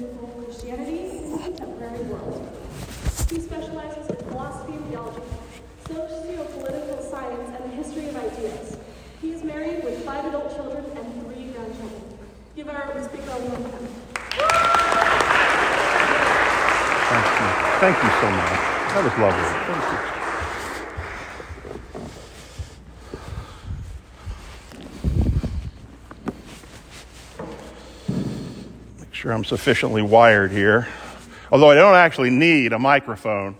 Christianity in the contemporary world. He specializes in philosophy and theology, socio-political science, and the history of ideas. He is married with five adult children and three grandchildren. Give our speaker a warm welcome. Thank you. Thank you so much. That was lovely. Thank you. Sure I'm sufficiently wired here. Although I don't actually need a microphone.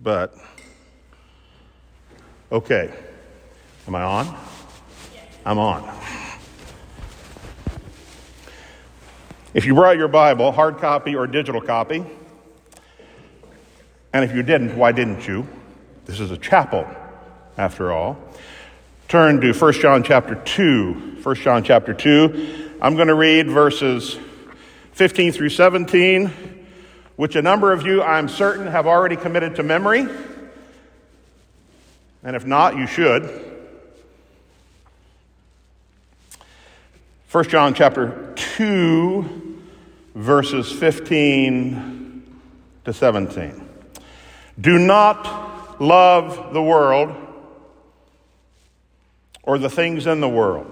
But, okay. Am I on? I'm on. If you brought your Bible, hard copy or digital copy, and if you didn't, why didn't you? This is a chapel, after all. Turn to 1 John chapter 2. 1 John chapter 2. I'm going to read verses 15 through 17, which a number of you, I'm certain, have already committed to memory. And if not, you should. 1 John chapter 2, verses 15 to 17. Do not love the world or the things in the world.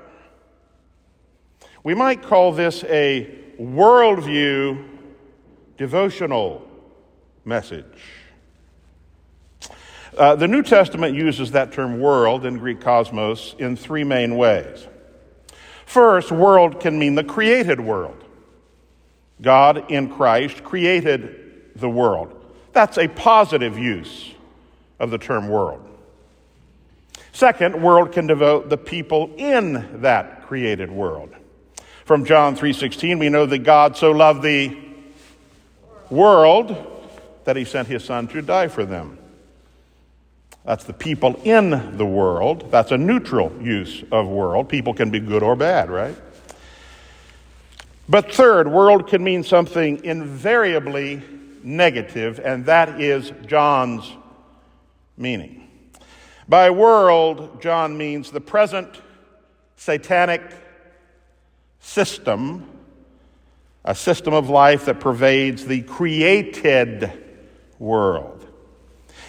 We might call this a worldview devotional message. Uh, the New Testament uses that term world in Greek cosmos in three main ways. First, world can mean the created world. God in Christ created the world. That's a positive use of the term world. Second, world can devote the people in that created world. From John 3:16 we know that God so loved the world that he sent his son to die for them. That's the people in the world. That's a neutral use of world. People can be good or bad, right? But third, world can mean something invariably negative, and that is John's meaning. By world, John means the present satanic system, a system of life that pervades the created world.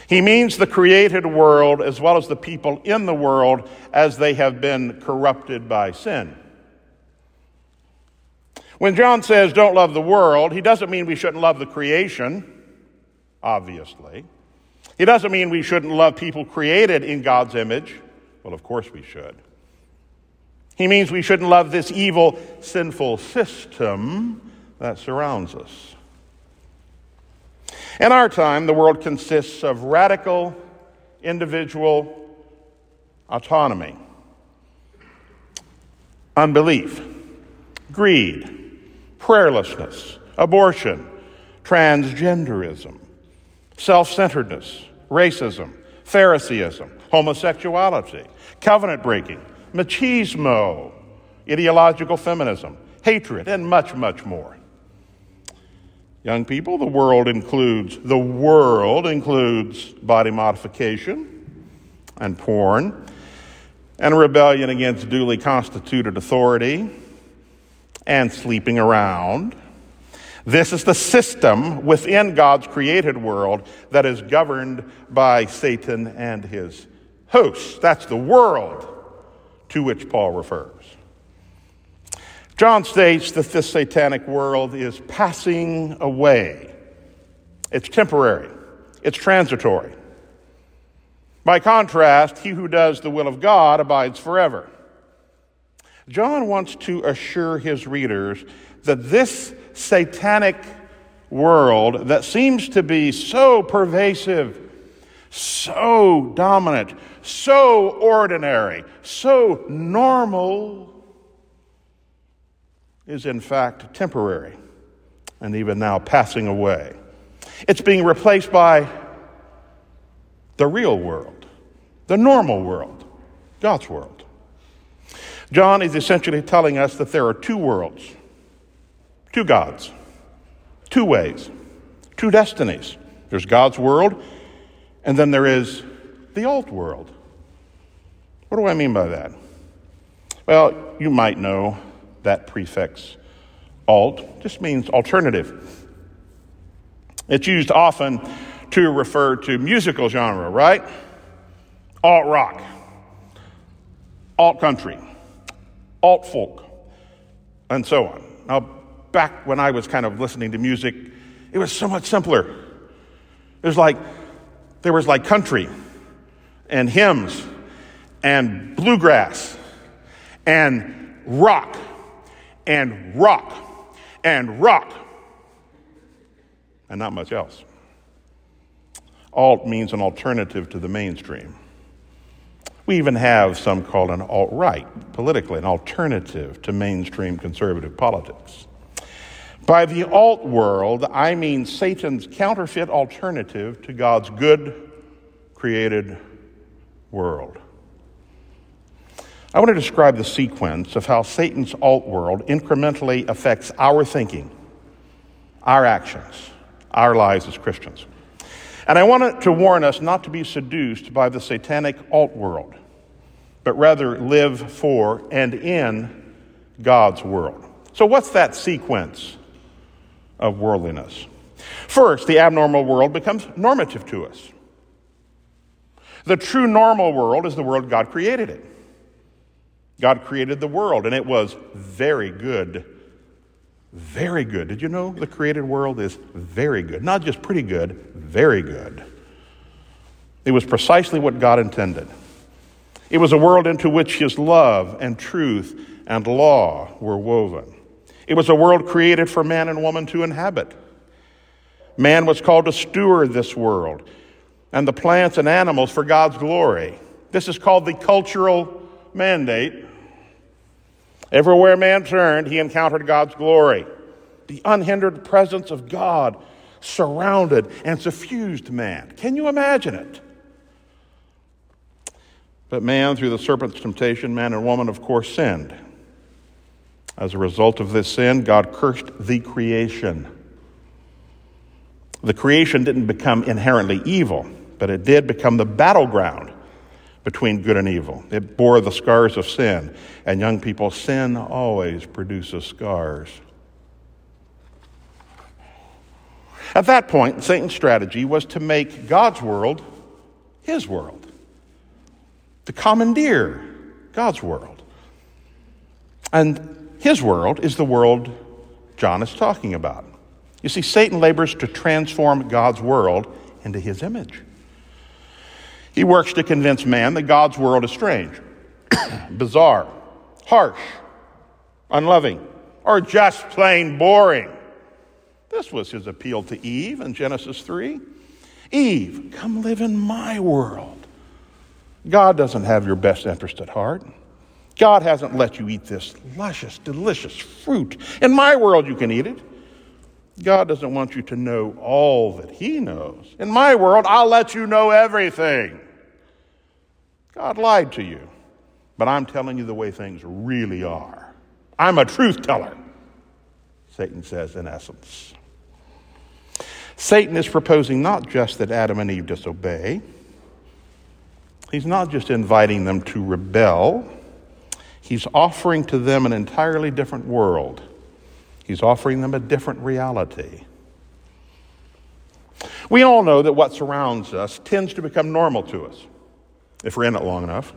He means the created world as well as the people in the world as they have been corrupted by sin. When John says don't love the world, he doesn't mean we shouldn't love the creation, obviously. He doesn't mean we shouldn't love people created in God's image. Well, of course we should. He means we shouldn't love this evil, sinful system that surrounds us. In our time, the world consists of radical individual autonomy, unbelief, greed, prayerlessness, abortion, transgenderism, self centeredness, racism, Phariseeism, homosexuality, covenant breaking, machismo, ideological feminism, hatred, and much, much more. Young people, the world includes, the world includes body modification and porn and rebellion against duly constituted authority and sleeping around. This is the system within God's created world that is governed by Satan and his hosts. That's the world to which Paul refers. John states that this satanic world is passing away. It's temporary, it's transitory. By contrast, he who does the will of God abides forever. John wants to assure his readers that this satanic world that seems to be so pervasive, so dominant, so ordinary, so normal, is in fact temporary and even now passing away. It's being replaced by the real world, the normal world, God's world. John is essentially telling us that there are two worlds, two gods, two ways, two destinies. There's God's world, and then there is the alt world. What do I mean by that? Well, you might know that prefix alt just means alternative. It's used often to refer to musical genre, right? Alt rock, alt country, alt folk, and so on. Now, back when I was kind of listening to music, it was so much simpler. It was like, there was like country and hymns and bluegrass and rock and rock and rock and not much else. Alt means an alternative to the mainstream. We even have some called an alt right, politically, an alternative to mainstream conservative politics. By the alt world, I mean Satan's counterfeit alternative to God's good, created world. I want to describe the sequence of how Satan's alt world incrementally affects our thinking, our actions, our lives as Christians. And I want to warn us not to be seduced by the satanic alt world, but rather live for and in God's world. So, what's that sequence of worldliness? First, the abnormal world becomes normative to us. The true normal world is the world God created it. God created the world, and it was very good. Very good. Did you know the created world is very good? Not just pretty good, very good. It was precisely what God intended. It was a world into which His love and truth and law were woven. It was a world created for man and woman to inhabit. Man was called to steward this world and the plants and animals for God's glory. This is called the cultural mandate. Everywhere man turned, he encountered God's glory. The unhindered presence of God surrounded and suffused man. Can you imagine it? But man, through the serpent's temptation, man and woman, of course, sinned. As a result of this sin, God cursed the creation. The creation didn't become inherently evil but it did become the battleground between good and evil. It bore the scars of sin. And young people, sin always produces scars. At that point, Satan's strategy was to make God's world his world, to commandeer God's world. And his world is the world John is talking about. You see, Satan labors to transform God's world into his image. He works to convince man that God's world is strange, bizarre, harsh, unloving, or just plain boring. This was his appeal to Eve in Genesis 3. Eve, come live in my world. God doesn't have your best interest at heart. God hasn't let you eat this luscious, delicious fruit. In my world, you can eat it. God doesn't want you to know all that He knows. In my world, I'll let you know everything. God lied to you, but I'm telling you the way things really are. I'm a truth teller, Satan says in essence. Satan is proposing not just that Adam and Eve disobey, he's not just inviting them to rebel, he's offering to them an entirely different world. He's offering them a different reality. We all know that what surrounds us tends to become normal to us if we're in it long enough.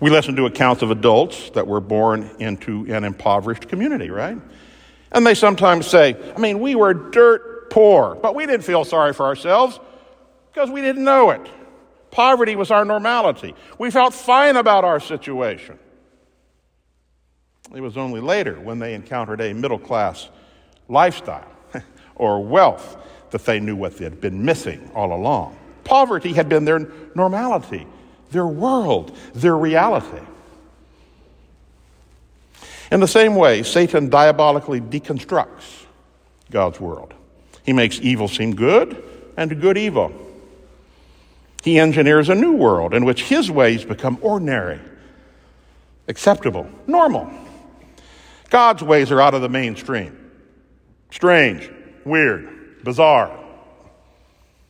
We listen to accounts of adults that were born into an impoverished community, right? And they sometimes say, I mean, we were dirt poor, but we didn't feel sorry for ourselves because we didn't know it. Poverty was our normality. We felt fine about our situation. It was only later when they encountered a middle class lifestyle or wealth that they knew what they had been missing all along. Poverty had been their normality, their world, their reality. In the same way, Satan diabolically deconstructs God's world. He makes evil seem good and good evil. He engineers a new world in which his ways become ordinary, acceptable, normal. God's ways are out of the mainstream. Strange, weird, bizarre.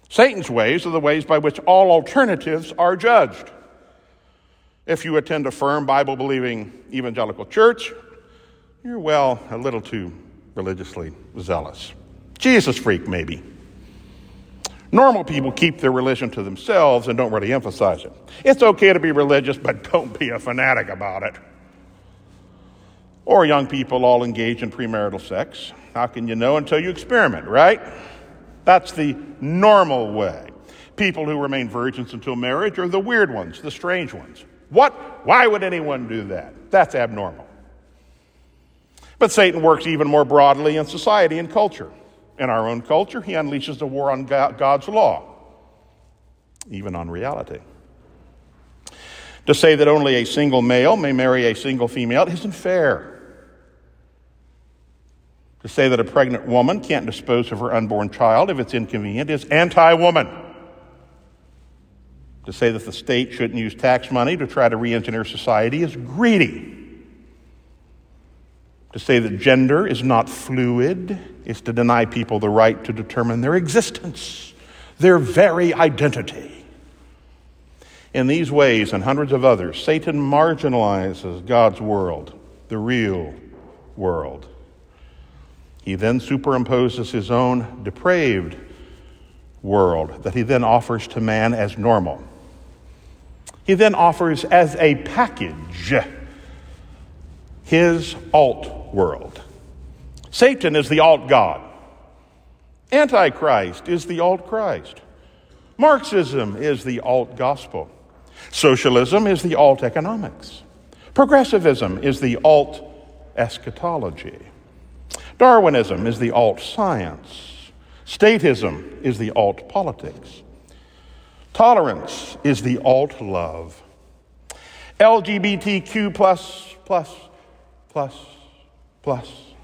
Satan's ways are the ways by which all alternatives are judged. If you attend a firm Bible believing evangelical church, you're, well, a little too religiously zealous. Jesus freak, maybe. Normal people keep their religion to themselves and don't really emphasize it. It's okay to be religious, but don't be a fanatic about it. Or young people all engage in premarital sex. How can you know until you experiment, right? That's the normal way. People who remain virgins until marriage are the weird ones, the strange ones. What? Why would anyone do that? That's abnormal. But Satan works even more broadly in society and culture. In our own culture, he unleashes a war on God's law, even on reality. To say that only a single male may marry a single female isn't fair. To say that a pregnant woman can't dispose of her unborn child if it's inconvenient is anti woman. To say that the state shouldn't use tax money to try to re engineer society is greedy. To say that gender is not fluid is to deny people the right to determine their existence, their very identity. In these ways and hundreds of others, Satan marginalizes God's world, the real world. He then superimposes his own depraved world that he then offers to man as normal. He then offers as a package his alt world. Satan is the alt God. Antichrist is the alt Christ. Marxism is the alt gospel. Socialism is the alt economics. Progressivism is the alt eschatology. Darwinism is the alt science. Statism is the alt politics. Tolerance is the alt love. LGBTQ plus, plus, plus, plus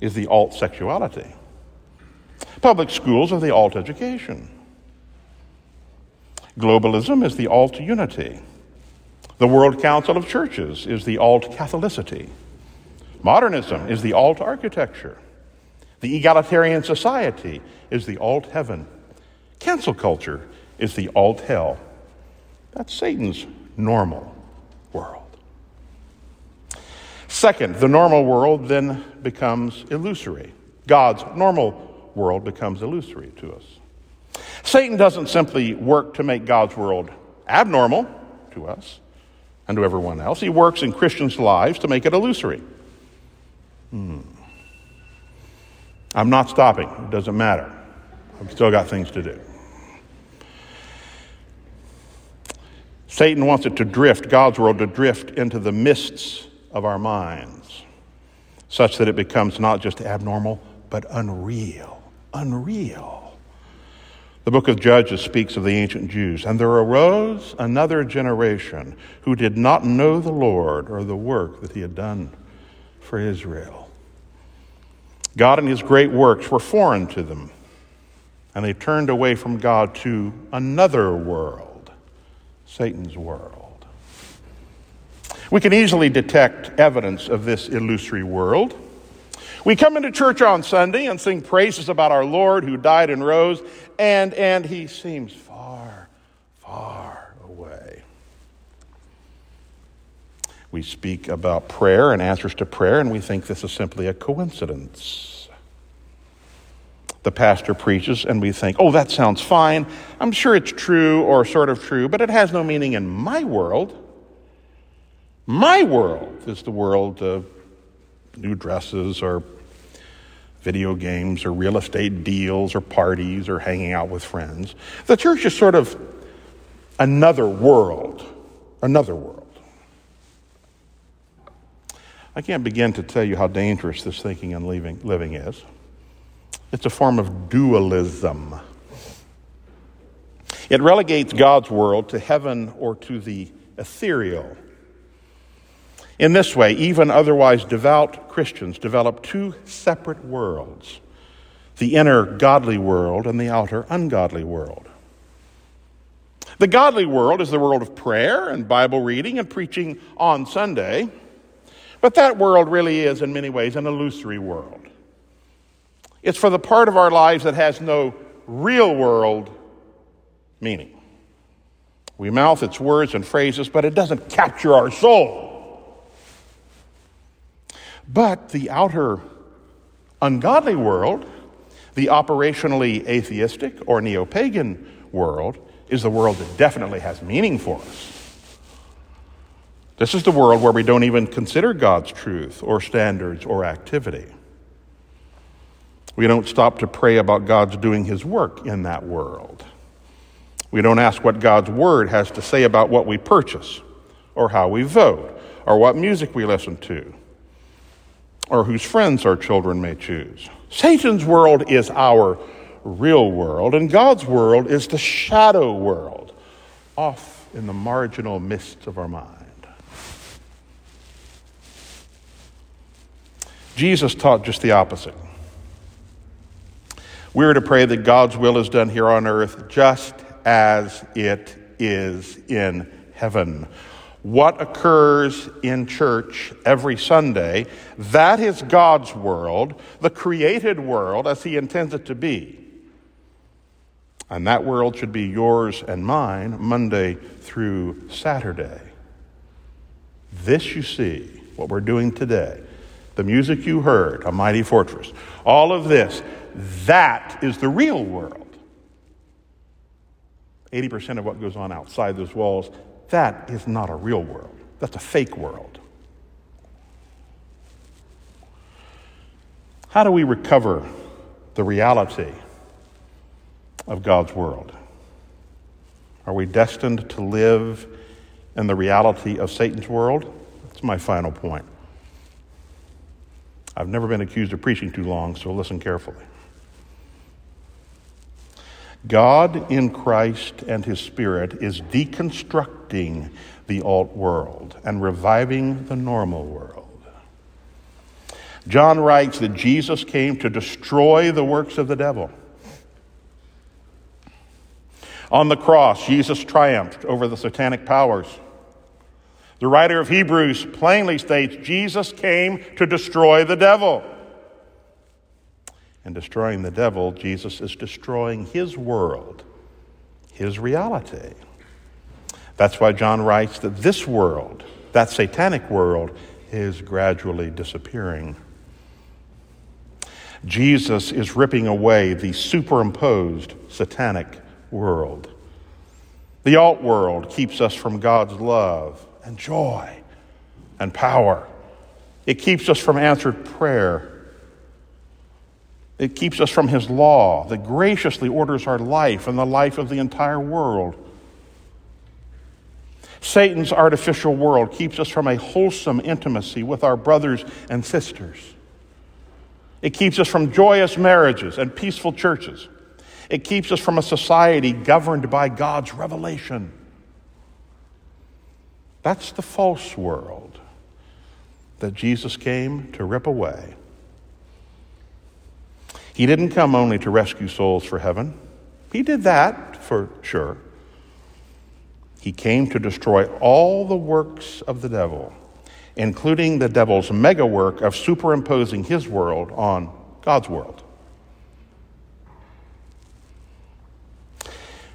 is the alt sexuality. Public schools are the alt education. Globalism is the alt unity. The World Council of Churches is the alt Catholicity. Modernism is the alt architecture. The egalitarian society is the alt heaven. Cancel culture is the alt hell. That's Satan's normal. Second, the normal world then becomes illusory. God's normal world becomes illusory to us. Satan doesn't simply work to make God's world abnormal to us and to everyone else, he works in Christians' lives to make it illusory. Hmm. I'm not stopping. It doesn't matter. I've still got things to do. Satan wants it to drift, God's world to drift into the mists of our minds, such that it becomes not just abnormal, but unreal. Unreal. The book of Judges speaks of the ancient Jews, and there arose another generation who did not know the Lord or the work that he had done for Israel. God and his great works were foreign to them, and they turned away from God to another world, Satan's world. We can easily detect evidence of this illusory world. We come into church on Sunday and sing praises about our Lord who died and rose, and, and he seems far, far away. We speak about prayer and answers to prayer, and we think this is simply a coincidence. The pastor preaches, and we think, oh, that sounds fine. I'm sure it's true or sort of true, but it has no meaning in my world. My world is the world of new dresses or video games or real estate deals or parties or hanging out with friends. The church is sort of another world, another world. I can't begin to tell you how dangerous this thinking and living, living is. It's a form of dualism. It relegates God's world to heaven or to the ethereal. In this way, even otherwise devout Christians develop two separate worlds the inner godly world and the outer ungodly world. The godly world is the world of prayer and Bible reading and preaching on Sunday, but that world really is, in many ways, an illusory world. It's for the part of our lives that has no real world meaning. We mouth its words and phrases, but it doesn't capture our soul. But the outer ungodly world, the operationally atheistic or neo pagan world, is the world that definitely has meaning for us. This is the world where we don't even consider God's truth or standards or activity. We don't stop to pray about God's doing his work in that world. We don't ask what God's word has to say about what we purchase or how we vote or what music we listen to or whose friends our children may choose. Satan's world is our real world, and God's world is the shadow world, off in the marginal mists of our mind. Jesus taught just the opposite. We're to pray that God's will is done here on earth just as it is in heaven what occurs in church every Sunday, that is God's world, the created world as He intends it to be. And that world should be yours and mine Monday through Saturday. This you see, what we're doing today, the music you heard, A Mighty Fortress, all of this, that is the real world. 80% of what goes on outside those walls that is not a real world, that's a fake world. How do we recover the reality of God's world? Are we destined to live in the reality of Satan's world? That's my final point. I've never been accused of preaching too long, so listen carefully. God in Christ and His Spirit is deconstructing the alt world and reviving the normal world. John writes that Jesus came to destroy the works of the devil. On the cross, Jesus triumphed over the satanic powers. The writer of Hebrews plainly states Jesus came to destroy the devil and destroying the devil, Jesus is destroying his world, his reality. That's why John writes that this world, that satanic world, is gradually disappearing. Jesus is ripping away the superimposed satanic world. The alt world keeps us from God's love and joy and power. It keeps us from answered prayer it keeps us from His law that graciously orders our life and the life of the entire world. Satan's artificial world keeps us from a wholesome intimacy with our brothers and sisters. It keeps us from joyous marriages and peaceful churches. It keeps us from a society governed by God's revelation. That's the false world that Jesus came to rip away. He didn't come only to rescue souls for heaven, He did that for sure. He came to destroy all the works of the devil, including the devil's mega work of superimposing his world on God's world.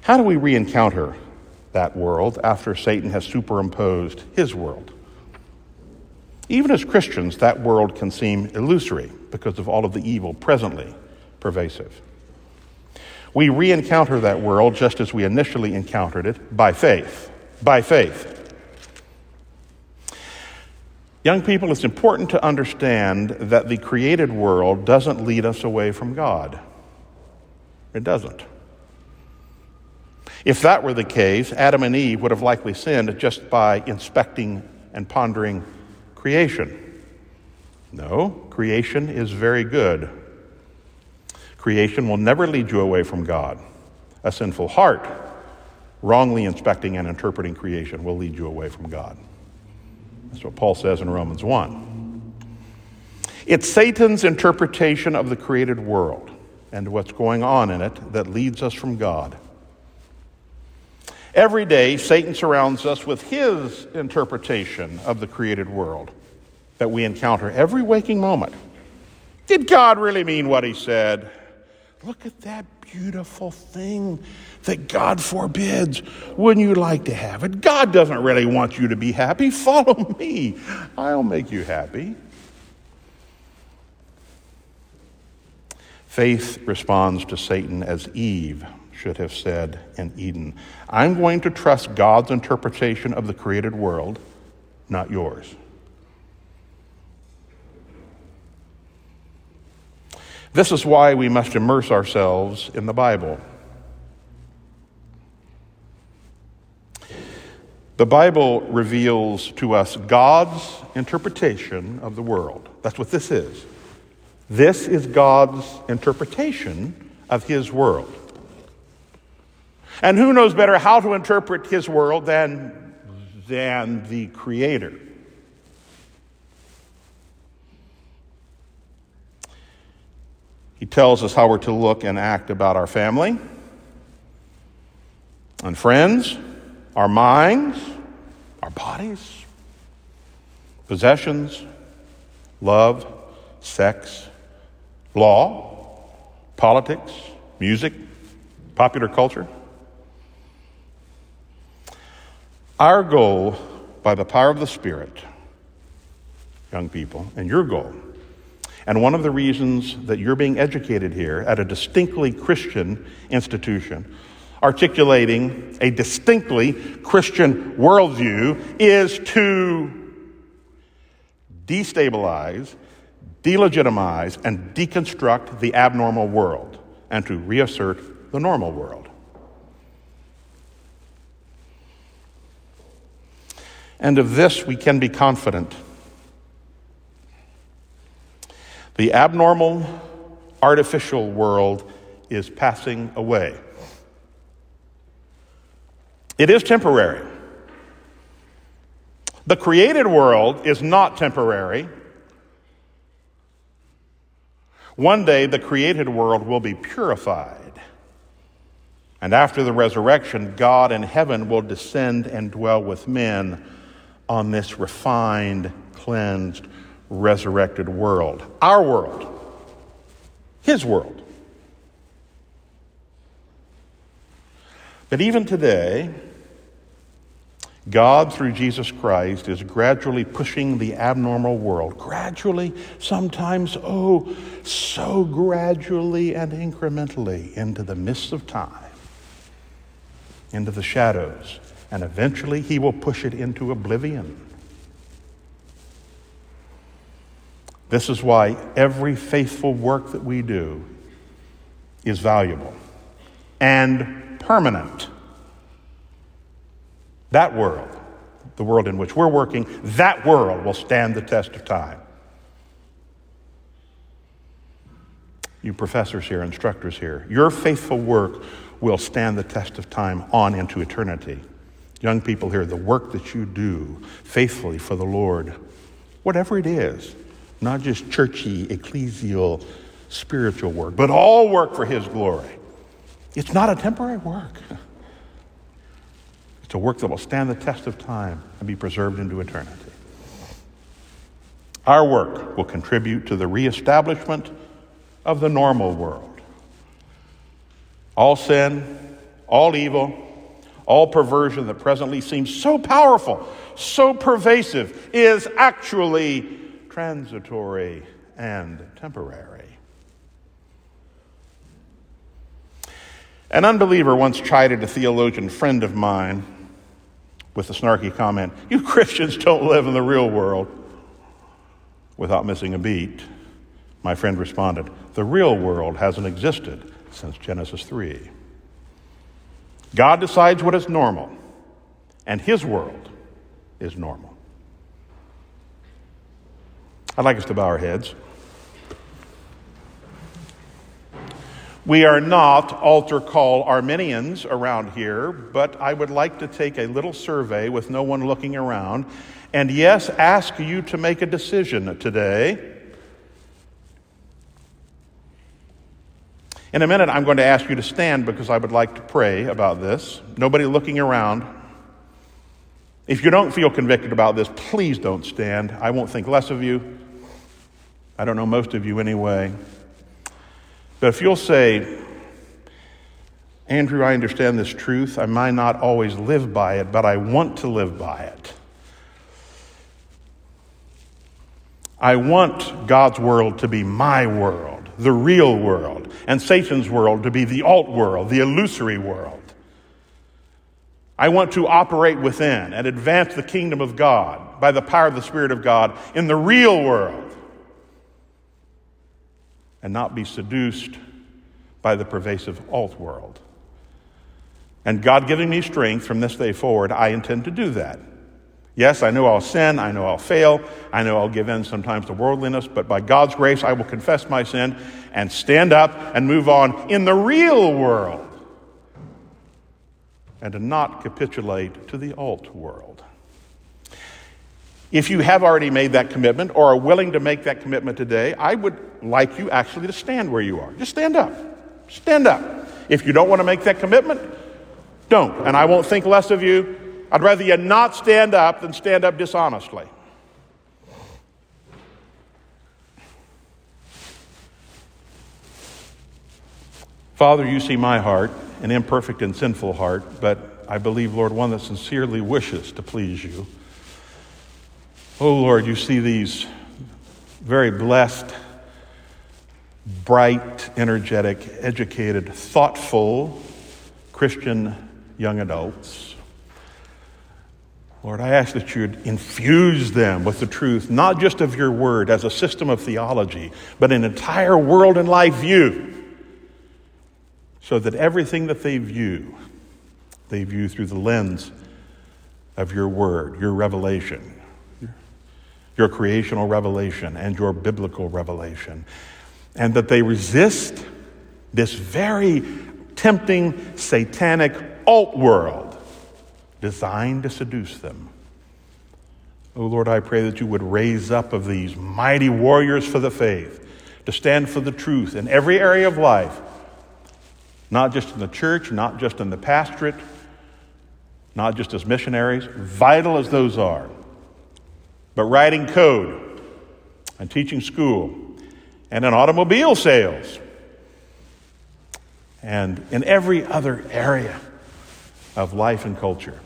How do we re encounter that world after Satan has superimposed his world? Even as Christians, that world can seem illusory because of all of the evil presently pervasive. We re encounter that world just as we initially encountered it by faith. By faith. Young people, it's important to understand that the created world doesn't lead us away from God. It doesn't. If that were the case, Adam and Eve would have likely sinned just by inspecting and pondering creation. No, creation is very good. Creation will never lead you away from God. A sinful heart, wrongly inspecting and interpreting creation, will lead you away from God. That's what Paul says in Romans 1. It's Satan's interpretation of the created world and what's going on in it that leads us from God. Every day, Satan surrounds us with his interpretation of the created world that we encounter every waking moment. Did God really mean what he said? Look at that beautiful thing that God forbids. Wouldn't you like to have it? God doesn't really want you to be happy. Follow me, I'll make you happy. Faith responds to Satan as Eve should have said in Eden I'm going to trust God's interpretation of the created world, not yours. This is why we must immerse ourselves in the Bible. The Bible reveals to us God's interpretation of the world. That's what this is. This is God's interpretation of His world. And who knows better how to interpret His world than, than the Creator? He tells us how we're to look and act about our family and friends, our minds, our bodies, possessions, love, sex, law, politics, music, popular culture. Our goal, by the power of the Spirit, young people, and your goal and one of the reasons that you're being educated here at a distinctly Christian institution, articulating a distinctly Christian worldview, is to destabilize, delegitimize, and deconstruct the abnormal world and to reassert the normal world. And of this we can be confident The abnormal, artificial world is passing away. It is temporary. The created world is not temporary. One day, the created world will be purified. And after the resurrection, God in heaven will descend and dwell with men on this refined, cleansed, resurrected world. Our world. His world. But even today, God, through Jesus Christ, is gradually pushing the abnormal world, gradually, sometimes, oh, so gradually and incrementally, into the mists of time, into the shadows, and eventually He will push it into oblivion. This is why every faithful work that we do is valuable and permanent. That world, the world in which we're working, that world will stand the test of time. You professors here, instructors here, your faithful work will stand the test of time on into eternity. Young people here, the work that you do faithfully for the Lord, whatever it is, not just churchy, ecclesial, spiritual work, but all work for His glory. It's not a temporary work. It's a work that will stand the test of time and be preserved into eternity. Our work will contribute to the reestablishment of the normal world. All sin, all evil, all perversion that presently seems so powerful, so pervasive, is actually transitory and temporary. An unbeliever once chided a theologian friend of mine with the snarky comment, You Christians don't live in the real world. Without missing a beat, my friend responded, The real world hasn't existed since Genesis 3. God decides what is normal, and His world is normal. I'd like us to bow our heads. We are not altar call Arminians around here, but I would like to take a little survey with no one looking around, and yes, ask you to make a decision today. In a minute, I'm going to ask you to stand because I would like to pray about this. Nobody looking around. If you don't feel convicted about this, please don't stand. I won't think less of you. I don't know most of you anyway. But if you'll say, Andrew, I understand this truth. I might not always live by it, but I want to live by it. I want God's world to be my world, the real world, and Satan's world to be the alt world, the illusory world. I want to operate within and advance the kingdom of God by the power of the Spirit of God in the real world and not be seduced by the pervasive alt world. And God giving me strength from this day forward, I intend to do that. Yes, I know I'll sin. I know I'll fail. I know I'll give in sometimes to worldliness, but by God's grace, I will confess my sin and stand up and move on in the real world and to not capitulate to the alt world. If you have already made that commitment or are willing to make that commitment today, I would like you actually to stand where you are. Just stand up. Stand up. If you don't want to make that commitment, don't. And I won't think less of you. I'd rather you not stand up than stand up dishonestly. Father, you see my heart, an imperfect and sinful heart, but I believe, Lord, one that sincerely wishes to please you. Oh, Lord, you see these very blessed, bright, energetic, educated, thoughtful Christian young adults. Lord, I ask that you'd infuse them with the truth, not just of your word as a system of theology, but an entire world and life view, so that everything that they view, they view through the lens of your word, your revelation, your creational revelation and your biblical revelation. And that they resist this very tempting satanic alt world designed to seduce them. Oh Lord, I pray that you would raise up of these mighty warriors for the faith to stand for the truth in every area of life, not just in the church, not just in the pastorate, not just as missionaries, vital as those are but writing code and teaching school and in automobile sales and in every other area of life and culture.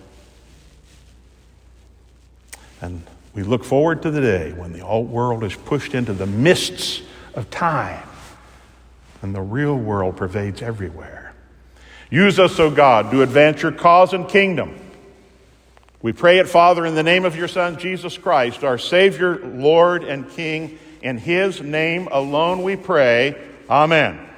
And we look forward to the day when the alt world is pushed into the mists of time and the real world pervades everywhere. Use us, O God, to advance your cause and kingdom we pray it, Father, in the name of your Son, Jesus Christ, our Savior, Lord, and King. In his name alone we pray. Amen.